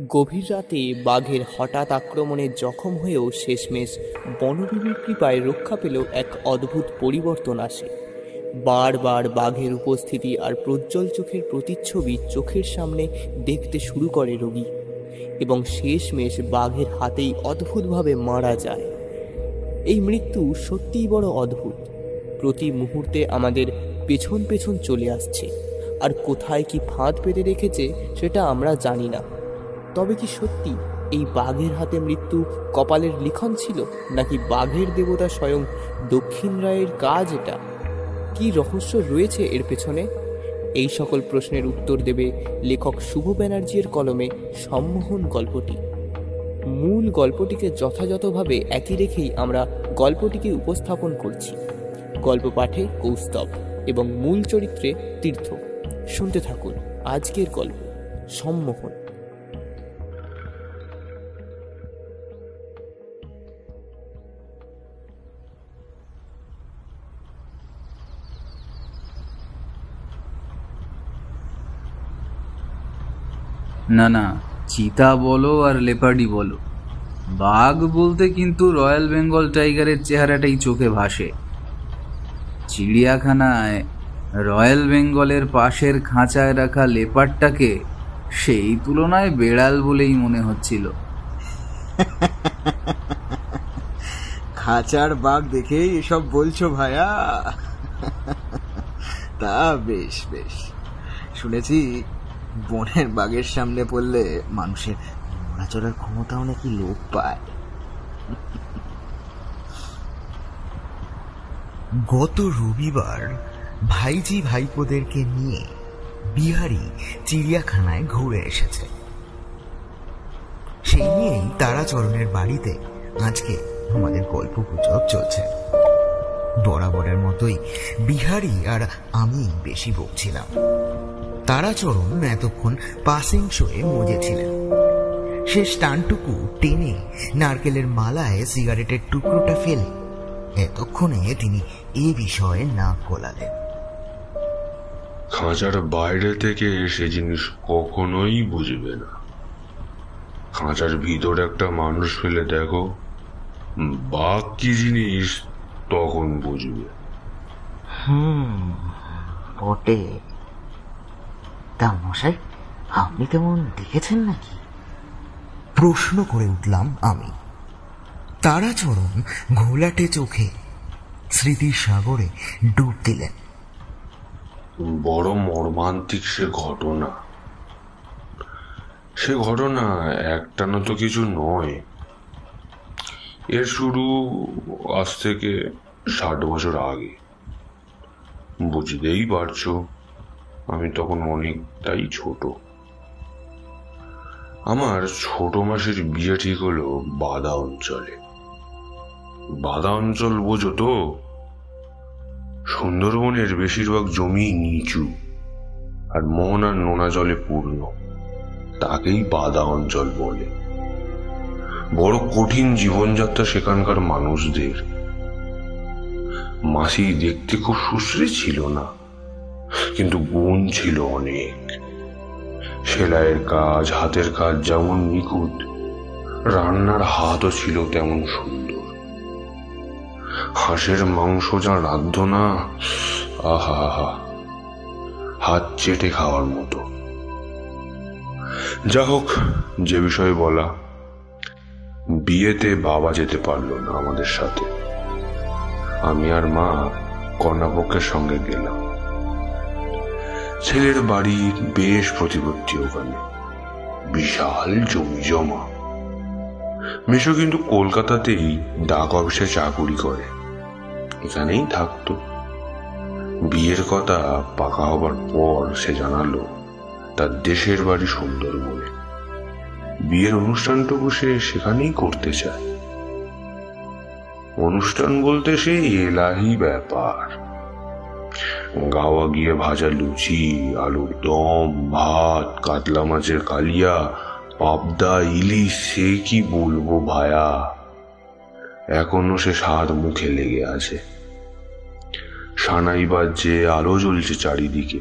গভীর রাতে বাঘের হঠাৎ আক্রমণে জখম হয়েও শেষমেশ বনবিবির কৃপায় রক্ষা পেল এক অদ্ভুত পরিবর্তন আসে। বারবার বাঘের উপস্থিতি আর প্রজ্জ্বল চোখের প্রতিচ্ছবি চোখের সামনে দেখতে শুরু করে রোগী এবং শেষমেশ বাঘের হাতেই অদ্ভুতভাবে মারা যায়। এই মৃত্যু সত্যিই বড় অদ্ভুত। প্রতি মুহূর্তে আমাদের পেছন পেছন চলে আসছে। আর কোথায় কি ফাঁদ পেতে রেখেছে সেটা আমরা জানি না। তবে কি সত্যি এই বাঘের হাতে মৃত্যু কপালের লিখন ছিল, নাকি বাঘের দেবতা স্বয়ং দক্ষিণ রায়ের কাজ এটা? কি রহস্য রয়েছে এর পেছনে? এই সকল প্রশ্নের উত্তর দেবে লেখক শুভ ব্যানার্জির কলমে সম্মোহন গল্পটি। মূল গল্পটিকে যথাযথভাবে একই রেখেই আমরা গল্পটিকে উপস্থাপন করছি। গল্প পাঠে কৌস্তব এবং মূল চরিত্রে তীর্থ। শুনতে থাকুন আজকের গল্প, সম্মোহন। না না, চিতা বলো আর লেপার্ডি বলো। বাঘ বলতে কিন্তু রয়্যাল বেঙ্গল টাইগারের চেহারাটাই চোখে ভাসে। চিড়িয়াখানায় রয়্যাল বেঙ্গলের পাশের খাঁচায় রাখা লেপারটাকে সেই তুলনায় বেড়াল বলেই মনে হচ্ছিল। খাঁচার বাঘ দেখেই এসব বলছো ভাইয়া তা বেশ বেশ। শুনেছি বনের বাঘের সামনে পড়লে মানুষের নড়াচড়ার ক্ষমতাও নাকি লোপ পায়। গত রবিবার ভাইজি ভাইপোদেরকে নিয়ে বিহারি চিড়িয়াখানায় ঘুরে এসেছে। সেই নিয়েই তারাচরণের বাড়িতে আজকে আমাদের গল্প গুজব চলছে। বরাবরের মতোই বিহারি আর আমি বেশি বকছিলাম। তারাচরণ এতক্ষণ পাসিং শোয়ে মজেছিলেন। সে স্টানটুকু টেনে নারকেলের মালায় সিগারেটের টুকরোটা ফেলে এতক্ষণে তিনি এ বিষয়ে নাক গলালেন খাঁচার বাইরে থেকে সে জিনিস কখনোই বুঝবে না। খাঁচার ভিতর একটা মানুষ ফেলে দেখো বাঘ কি জিনিস তখন বুঝবে। হুম বটে। তা মশাই আপনি তেমন দেখেছেন নাকি? প্রশ্ন করে উঠলাম আমি। তারাচরণ ঘোলাটে চোখে স্মৃতির সাগরে ডুব দিলেন। বড় মর্মান্তিক সে ঘটনা। সে ঘটনা একটানা তো কিছু নয়। এর শুরু আজ থেকে ষাট বছর আগে। বুঝতেই পারছ। আমি তখন অনেকটাই ছোট। আমার ছোট মাসের বিয়ে ঠিক হলো বাদা অঞ্চলে। বাদা অঞ্চল বোঝো তো? সুন্দরবনের বেশিরভাগ জমি নিচু আর মোহনার নোনা জলে পূর্ণ। তাকেই বাদা অঞ্চল বলে। বড় কঠিন জীবনযাত্রা সেখানকার মানুষদের। মাসি দেখতে খুব সুশ্রী ছিল না। কিন্তু গুণ ছিল অনেক। সেলাইয়ের কাজ, হাতের কাজ যেমন নিখুঁত, রান্নার হাতও ছিল তেমন সুন্দর। হাঁসের মাংস যা রাধ্য না আহা হাত চেটে খাওয়ার মতো। যা হোক, যে বিষয়ে বলা, বিয়েতে বাবা যেতে পারল না আমাদের সাথে। আমি আর মা কর্ণাপক্ষের সঙ্গে গেলাম। ছেলের বাড়ি বেশ প্রতিপত্তি ওখানে। বিশাল জমি জমা। মেশো কিন্তু কলকাতাতেই ডাক অফিসে চাকুরি করে। এখানেই থাকতো। বিয়ের কথা পাকা হবার পর সে জানালো, তার দেশের বাড়ি সুন্দরবনে। বিয়ের অনুষ্ঠানটুকু সে সেখানেই করতে চায়। অনুষ্ঠান বলতে সে এলাহি ব্যাপার। গাওয়া গিয়ে ভাজা লুচি, আলুর দম, ভাত, কাতলা মাছের কালিয়া, পাবদা, ইলিশ, সে কি বলব ভায়া? এখনও সে স্বাদ মুখে লেগে আছে। সানাই বাজছে আলো জ্বলছে চারিদিকে,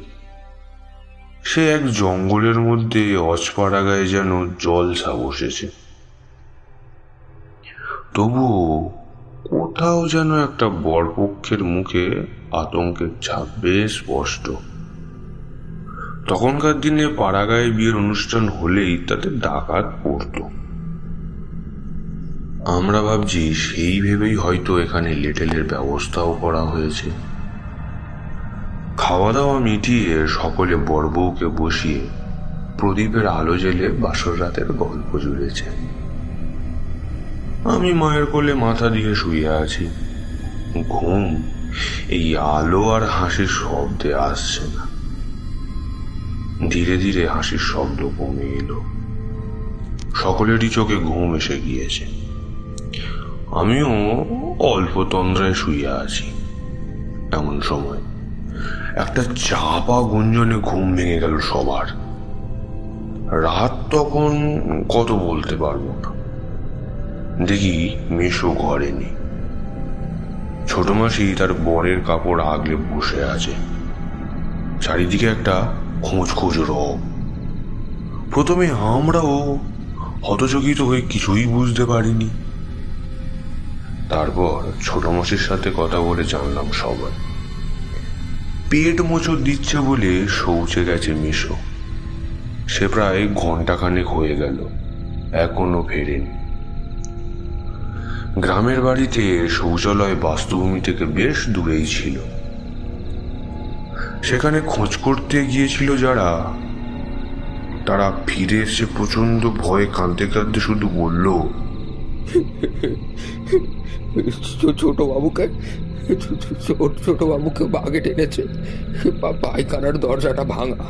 সে এক জঙ্গলের মধ্যে অজপাড়া গায়ে যেন জলসা বসেছে। তবুও কোথাও যেন একটা বরপক্ষের মুখে আতঙ্কের ছাপ বেশ স্পষ্ট। তখনকার দিনে পাড়াগায়ে বিয়ের অনুষ্ঠান হলেই তাতে ডাকাত পড়তো। আমরা ভাবছি সেই ভেবেই হয়তো এখানে লেটেলের ব্যবস্থাও করা হয়েছে। খাওয়া দাওয়া মিটিয়ে সকলে বড়বউকে বসিয়ে প্রদীপের আলো জেলে বাসর রাতের গল্প জুড়েছে। আমি মায়ের কোলে মাথা দিয়ে শুয়ে আছি। ঘুম এই আলো আর হাসির শব্দে আসছে না। ধীরে ধীরে হাসির শব্দ কমে এলো। সকলেরই চোখে ঘুম এসে গিয়েছে। আমিও অল্প তন্দ্রায় শুয়ে আছি। এমন সময় একটা চাপা গুঞ্জনে ঘুম ভেঙে গেল সবার। রাত তখন কত বলতে পারব না। দেখি মেশো ঘরে নেই। ছোট মাসি তার বরের কাপড় আগলে বসে আছে। চারিদিকে একটা খোঁজ খোঁজ রব। প্রথমে আমরাও হতচকিত হয়ে কিছুই বুঝতে পারিনি। তারপর ছোট মাসির সাথে কথা বলে জানলাম সবাই। পেট মোচর দিচ্ছে বলে শৌচে গেছে মিশো। সে প্রায় ঘন্টাখানেক হয়ে গেল। এখনও ফেরেনি। গ্রামের বাড়িতে শৌচালয় বাস্তুভূমি থেকে বেশ দূরেই ছিল। সেখানে খোঁজ করতে গিয়েছিল যারা। তারা ফিরে এসে প্রচণ্ড ভয়ে কাঁদতে কাঁদতে শুধু বলল ছোট বাবুকে ছোট বাবুকে বাগে টেনেছে। পায়খানার দরজাটা ভাঙা।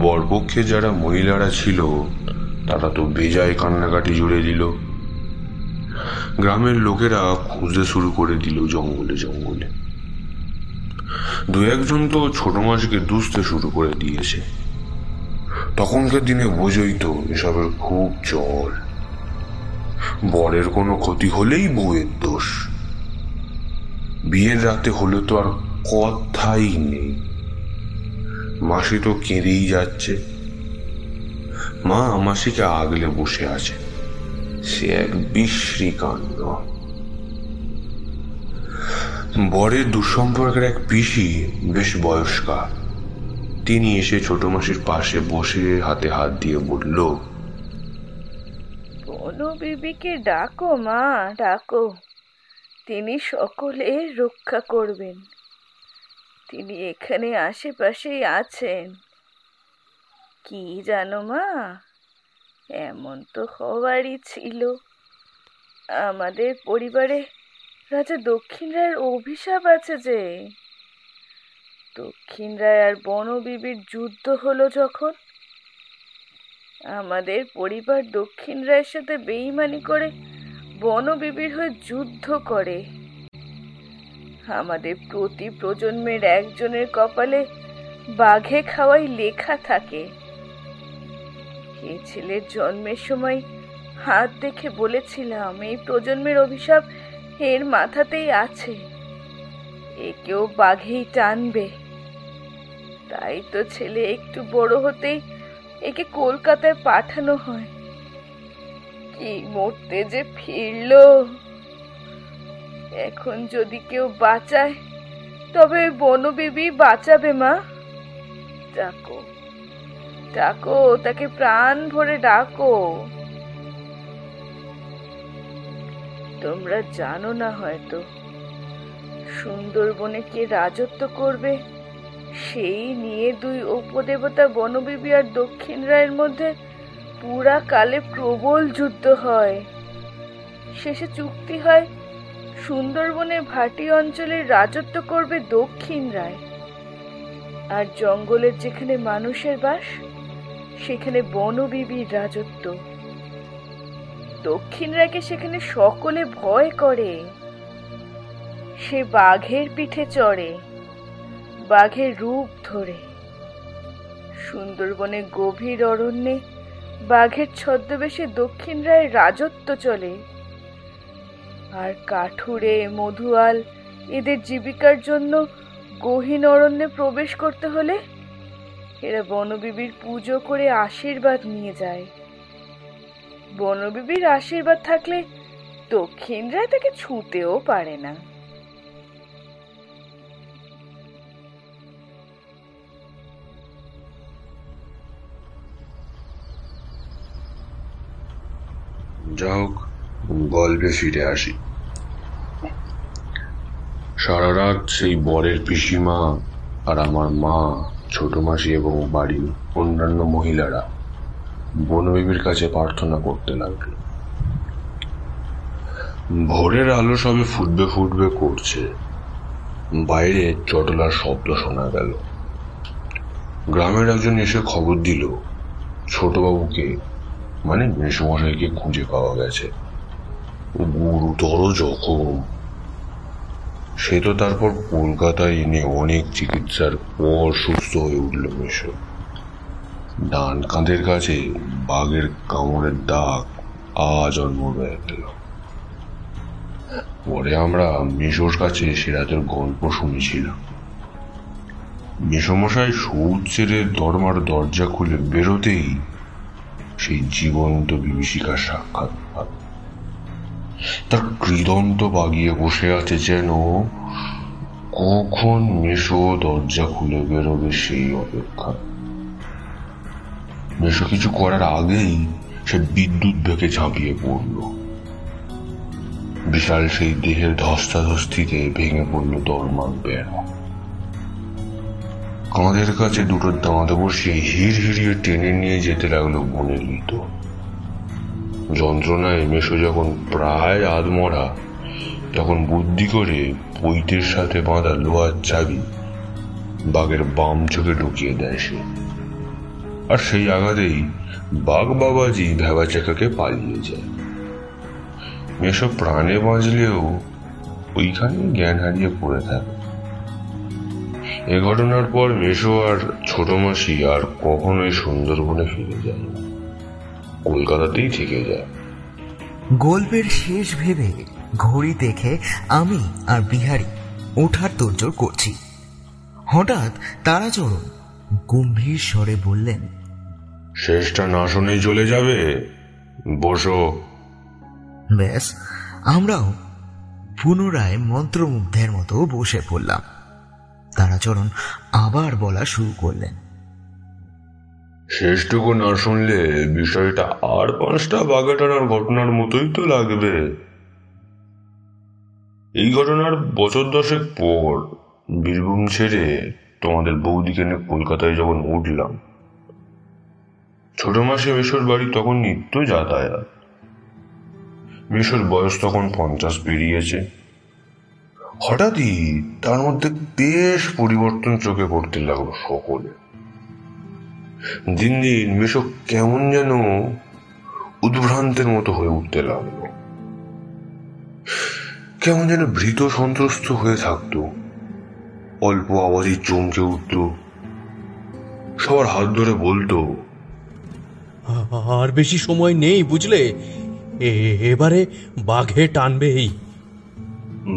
বরপক্ষে যারা মহিলারা ছিল তারা তো বেজায় কান্নাকাটি জুড়ে দিল। গ্রামের লোকেরা খুঁজতে শুরু করে দিল জঙ্গলে জঙ্গলে। দু একজন তো ছোট মাছকে দুষতে শুরু করে দিয়েছে। তখনকার দিনে বোঝই তো এসবের খুব চল বরের কোনো ক্ষতি হলেই বউয়ের দোষ। বিয়ের রাতে হলে তো আর কথাই নেই। মাসি তো কেঁদেই যাচ্ছে। মা মাসিকে আগলে বসে আছে। সে এক বিশ্রী কাণ্ড বরের দুঃসম্পর্কের এক পিসি বেশ বয়স্কা। তিনি এসে ছোট মাসির পাশে বসে হাতে হাত দিয়ে বলল বিবিকে ডাকো মা, ডাকো। তিনি সকলের রক্ষা করবেন। তিনি এখানে আশেপাশেই আছেন। কি জানো মা? এমন তো হওয়ারই ছিল। আমাদের পরিবারে রাজা দক্ষিণ রায়ের অভিশাপ আছে যে। দক্ষিণ রায় আর বনবিবির যুদ্ধ হলো যখন। আমাদের পরিবার দক্ষিণ রায়ের সাথে বেইমানি করে বনবিবির হয়ে যুদ্ধ করে। আমাদের প্রতি প্রজন্মের একজনের কপালে বাঘে খাওয়াই লেখা থাকে। এই ছেলের জন্মের সময় হাত দেখে বলেছিলাম, এই প্রজন্মের অভিশাপ এর মাথাতেই আছে। একেও বাঘেই টানবে। তাই তো ছেলে একটু বড় হতেই একে কলকাতায় পাঠানো হয়। কি মরতে যে ফিরল। এখন যদি কেউ বাঁচায়, তবে বনবিবি বাঁচাবে মা। ডাকো ডাকো, তাকে প্রাণ ভরে ডাকো। তোমরা জানো না হয়তো, সুন্দরবনে কে রাজত্ব করবে? সেই নিয়ে দুই উপদেবতা বনবিবি আর দক্ষিণ রায়ের মধ্যে পুরা কালে প্রবল যুদ্ধ হয়। শেষে চুক্তি হয় সুন্দরবনের ভাটি অঞ্চলের রাজত্ব করবে দক্ষিণ রায়। আর জঙ্গলের যেখানে মানুষের বাস সেখানে বনবিবির রাজত্ব। দক্ষিণ রায়কে সেখানে সকলে ভয় করে। সে বাঘের পিঠে চড়ে, বাঘের রূপ ধরে। সুন্দরবনে গভীর অরণ্যে বাঘের ছদ্মবেশে দক্ষিণ রায়ের রাজত্ব চলে। আর কাঠুরে, মধুয়াল এদের জীবিকার জন্য গহীন অরণ্যে প্রবেশ করতে হলে এরা বনবিবির পুজো করে আশীর্বাদ নিয়ে যায়। বনবিবির আশীর্বাদ থাকলে দক্ষিণরা তাকে ছুতেও পারে না। যা হোক, গল্পে ফিরে আসি। সারা রাত সেই বরের পিসিমা আর আমার মা ছোট মাসি এবং বাড়ির অন্যান্য মহিলারা বনবিবির কাছে প্রার্থনা করতে লাগল ভোরের আলো সবে ফুটবে ফুটবে করছে। বাইরে চটলার শব্দ শোনা গেল। গ্রামের একজন এসে খবর দিল, ছোটবাবুকে মানে মেসমশাইকে খুঁজে পাওয়া গেছে। গুরুতর জখম। সে তো তারপর কলকাতায় এনে অনেক চিকিৎসার পর সুস্থ হয়ে উঠল মেশো। ডান কাঁধের কাছে বাঘের কামড়ের দাগ আজ হয়ে গেল। পরে আমরা মেশোর কাছে সে রাতের গল্প শুনেছিলাম। মেসমশাই সুদ ছেড়ে দরমার দরজা খুলে বেরোতেই সেই জীবন্ত বিভীষিকার সাক্ষাৎ পাবে তার কৃদন্ত বাগিয়ে বসে আছে যেন। কখন মেশো দরজা খুলে বেরোবে সেই অপেক্ষা? মেশো কিছু করার আগেই সে বিদ্যুৎ ভেকে ঝাঁপিয়ে পড়ল। বিশাল সেই দেহের ধস্তাধস্তিতে ভেঙে পড়ল দরমার বেড়া। কাঁধের কাছে দুটো দাঁত বসিয়ে হির হিরিয়ে টেনে নিয়ে যেতে লাগল বনের লিত যন্ত্রণায় মেশো যখন প্রায় আধমরা, তখন বুদ্ধি করে পৈতের সাথে বাঁধা লোহার চাবি বাঘের বাম চোখে ঢুকিয়ে দেয় সে। আর সেই আঘাতেই বাঘ বাবাজি ভেবা চাকাকে পালিয়ে যায়। মেশো প্রাণে বাঁচলেও ওইখানে জ্ঞান হারিয়ে পড়ে থাকে। এ ঘটনার পর মেশো আর ছোট মাসি আর কখনোই সুন্দরবনে ফিরে যায় না। কলকাতাতেই থেকে যায়। গল্পের শেষ ভেবে ঘড়ি দেখে আমি আর বিহারি ওঠার তোড়জোড় করছি। হঠাৎ তারাচরণ গম্ভীর স্বরে বললেন শেষটা না শুনেই চলে যাবে। বসো। ব্যাস আমরাও পুনরায় মন্ত্রমুগ্ধের মতো বসে পড়লাম। তারাচরণ আবার বলা শুরু করলেন। শেষটুকু না শুনলে বিষয়টা আর পাঁচটা বাগাটানার ঘটনার মতোই তো লাগবে। এই ঘটনার বছর দশেক পর বীরভূম ছেড়ে তোমাদের বৌদিকে নিয়ে কলকাতায় যখন উঠলাম, ছোট মাসে মেশোর বাড়ি তখন নিত্য যাতায়াত। মেশোর বয়স তখন পঞ্চাশ পেরিয়েছে। হঠাৎই তার মধ্যে বেশ পরিবর্তন চোখে পড়তে লাগল সকলে। দিন দিন মেশো কেমন যেন উদ্ভ্রান্তের মতো হয়ে উঠতে লাগল। কেমন যেন ভীত সন্ত্রস্ত হয়ে থাকতো। অল্প আওয়াজে চমকে উঠত সবার হাত ধরে বলতো আর বেশি সময় নেই বুঝলে? এ- এবারে বাঘে টানবেই।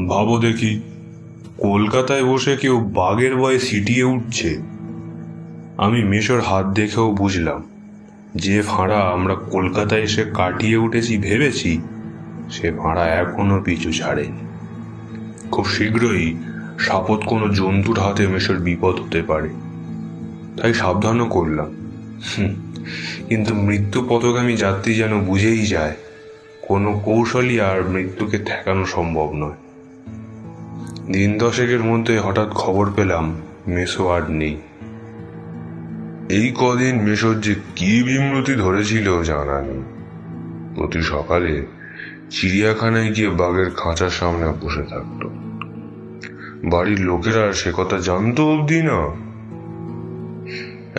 ভাবো দেখি কলকাতায় বসে কেউ বাঘের ভয়ে সিটিয়ে উঠছে? আমি মেশোর হাত দেখেও বুঝলাম, যে ফাঁড়া আমরা কলকাতায় এসে কাটিয়ে উঠেছি ভেবেছি, সে ফাঁড়া এখনও পিছু ছাড়েনি। খুব শীঘ্রই সাপত কোনো জন্তুর হাতে মেশোর বিপদ হতে পারে। তাই সাবধানও করলাম। কিন্তু মৃত্যু পথগামী যাত্রী যেন বুঝেই যায়, কোনো কৌশলই আর মৃত্যুকে ঠেকানো সম্ভব নয়। দিন দশেকের মধ্যে হঠাৎ খবর পেলাম মেসো আর নেই। এই কদিন মেসোর যে কি বিমূর্তি ধরেছিল জানা নেই। প্রতি সকালে চিড়িয়াখানায় গিয়ে বাঘের খাঁচার সামনে বসে থাকতো। বাড়ির লোকেরা সে কথা জানতো অবধি না।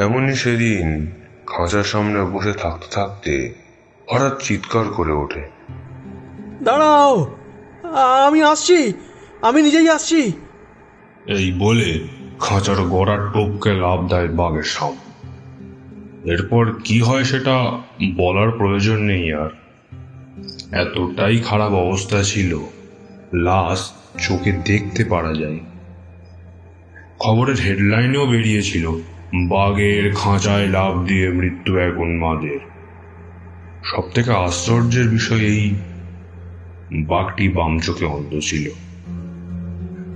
এমনই সেদিন খাঁচার সামনে বসে থাকতে থাকতে হঠাৎ চিৎকার করে ওঠে। দাঁড়াও আমি আসছি আমি নিজেই আসছি। এই বলে খাঁচার গোড়ার টোপকে লাভ দেয় বাঘের সাপ এরপর কি হয় সেটা বলার প্রয়োজন নেই আর। এতটাই খারাপ অবস্থা ছিল, লাশ চোখে দেখতে পারা যায়। খবরের হেডলাইনেও বেরিয়েছিল, বাঘের খাঁচায় লাভ দিয়ে মৃত্যু এক উন্মাদের সব থেকে আশ্চর্যের বিষয় এই, বাঘটি বাম চোখে অন্ধ ছিল।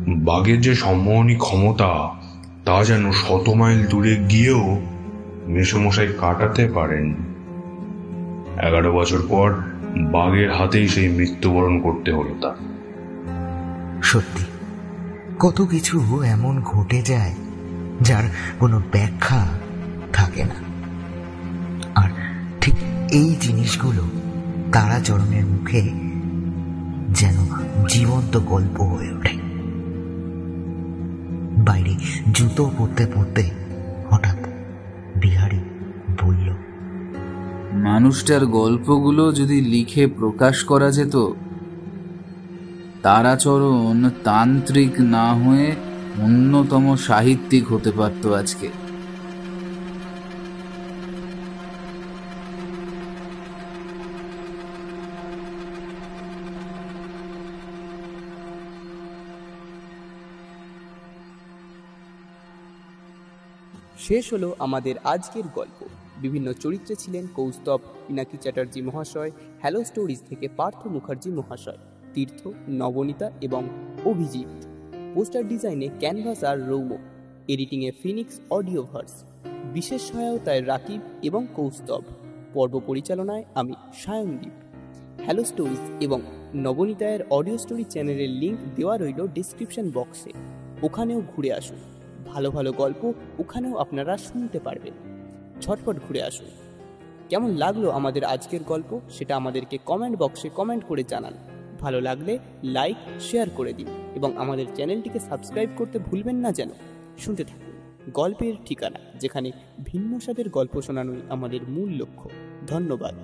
বাঘের যে সম্মোহনী ক্ষমতা, তা যেন শত মাইল দূরে গিয়েও মেসমশাই কাটাতে পারেন। এগারো বছর পর বাঘের হাতেই সেই মৃত্যুবরণ করতে হলো তার। সত্যি, কত কিছু এমন ঘটে যায় যার কোনো ব্যাখ্যা থাকে না। আর ঠিক এই জিনিসগুলো তারা তারাচরণের মুখে যেন জীবন্ত গল্প হয়ে ওঠে। বাইরে জুতো পরতে পরতে মানুষটার গল্পগুলো যদি লিখে প্রকাশ করা যেত, তারাচরণ তান্ত্রিক না হয়ে অন্যতম সাহিত্যিক হতে পারত আজকে। শেষ হলো আমাদের আজকের গল্প। বিভিন্ন চরিত্রে ছিলেন কৌস্তব, পিনাকি চ্যাটার্জি মহাশয়, হ্যালো স্টোরিজ থেকে পার্থ মুখার্জি মহাশয়, তীর্থ, নবনীতা এবং অভিজিৎ। পোস্টার ডিজাইনে ক্যানভাস আর রৌম এডিটিংয়ে ফিনিক্স অডিওভার্স বিশেষ সহায়তায় রাকিব এবং কৌস্তব। পর্ব পরিচালনায় আমি সায়নদীপ। হ্যালো স্টোরিজ এবং নবনীতায়ের অডিও স্টোরি চ্যানেলের লিঙ্ক দেওয়া রইল ডিসক্রিপশন বক্সে। ওখানেও ঘুরে আসুন। ভালো ভালো গল্প ওখানেও আপনারা শুনতে পারবেন। ঝটপট ঘুরে আসুন। কেমন লাগল আমাদের আজকের গল্প সেটা আমাদেরকে কমেন্ট বক্সে কমেন্ট করে জানান। ভালো লাগলে লাইক শেয়ার করে দিন এবং আমাদের চ্যানেলটিকে সাবস্ক্রাইব করতে ভুলবেন না যেন। শুনতে থাকুন গল্পের ঠিকানা, যেখানে ভিন্ন স্বাদের গল্প শোনানোই আমাদের মূল লক্ষ্য। ধন্যবাদ।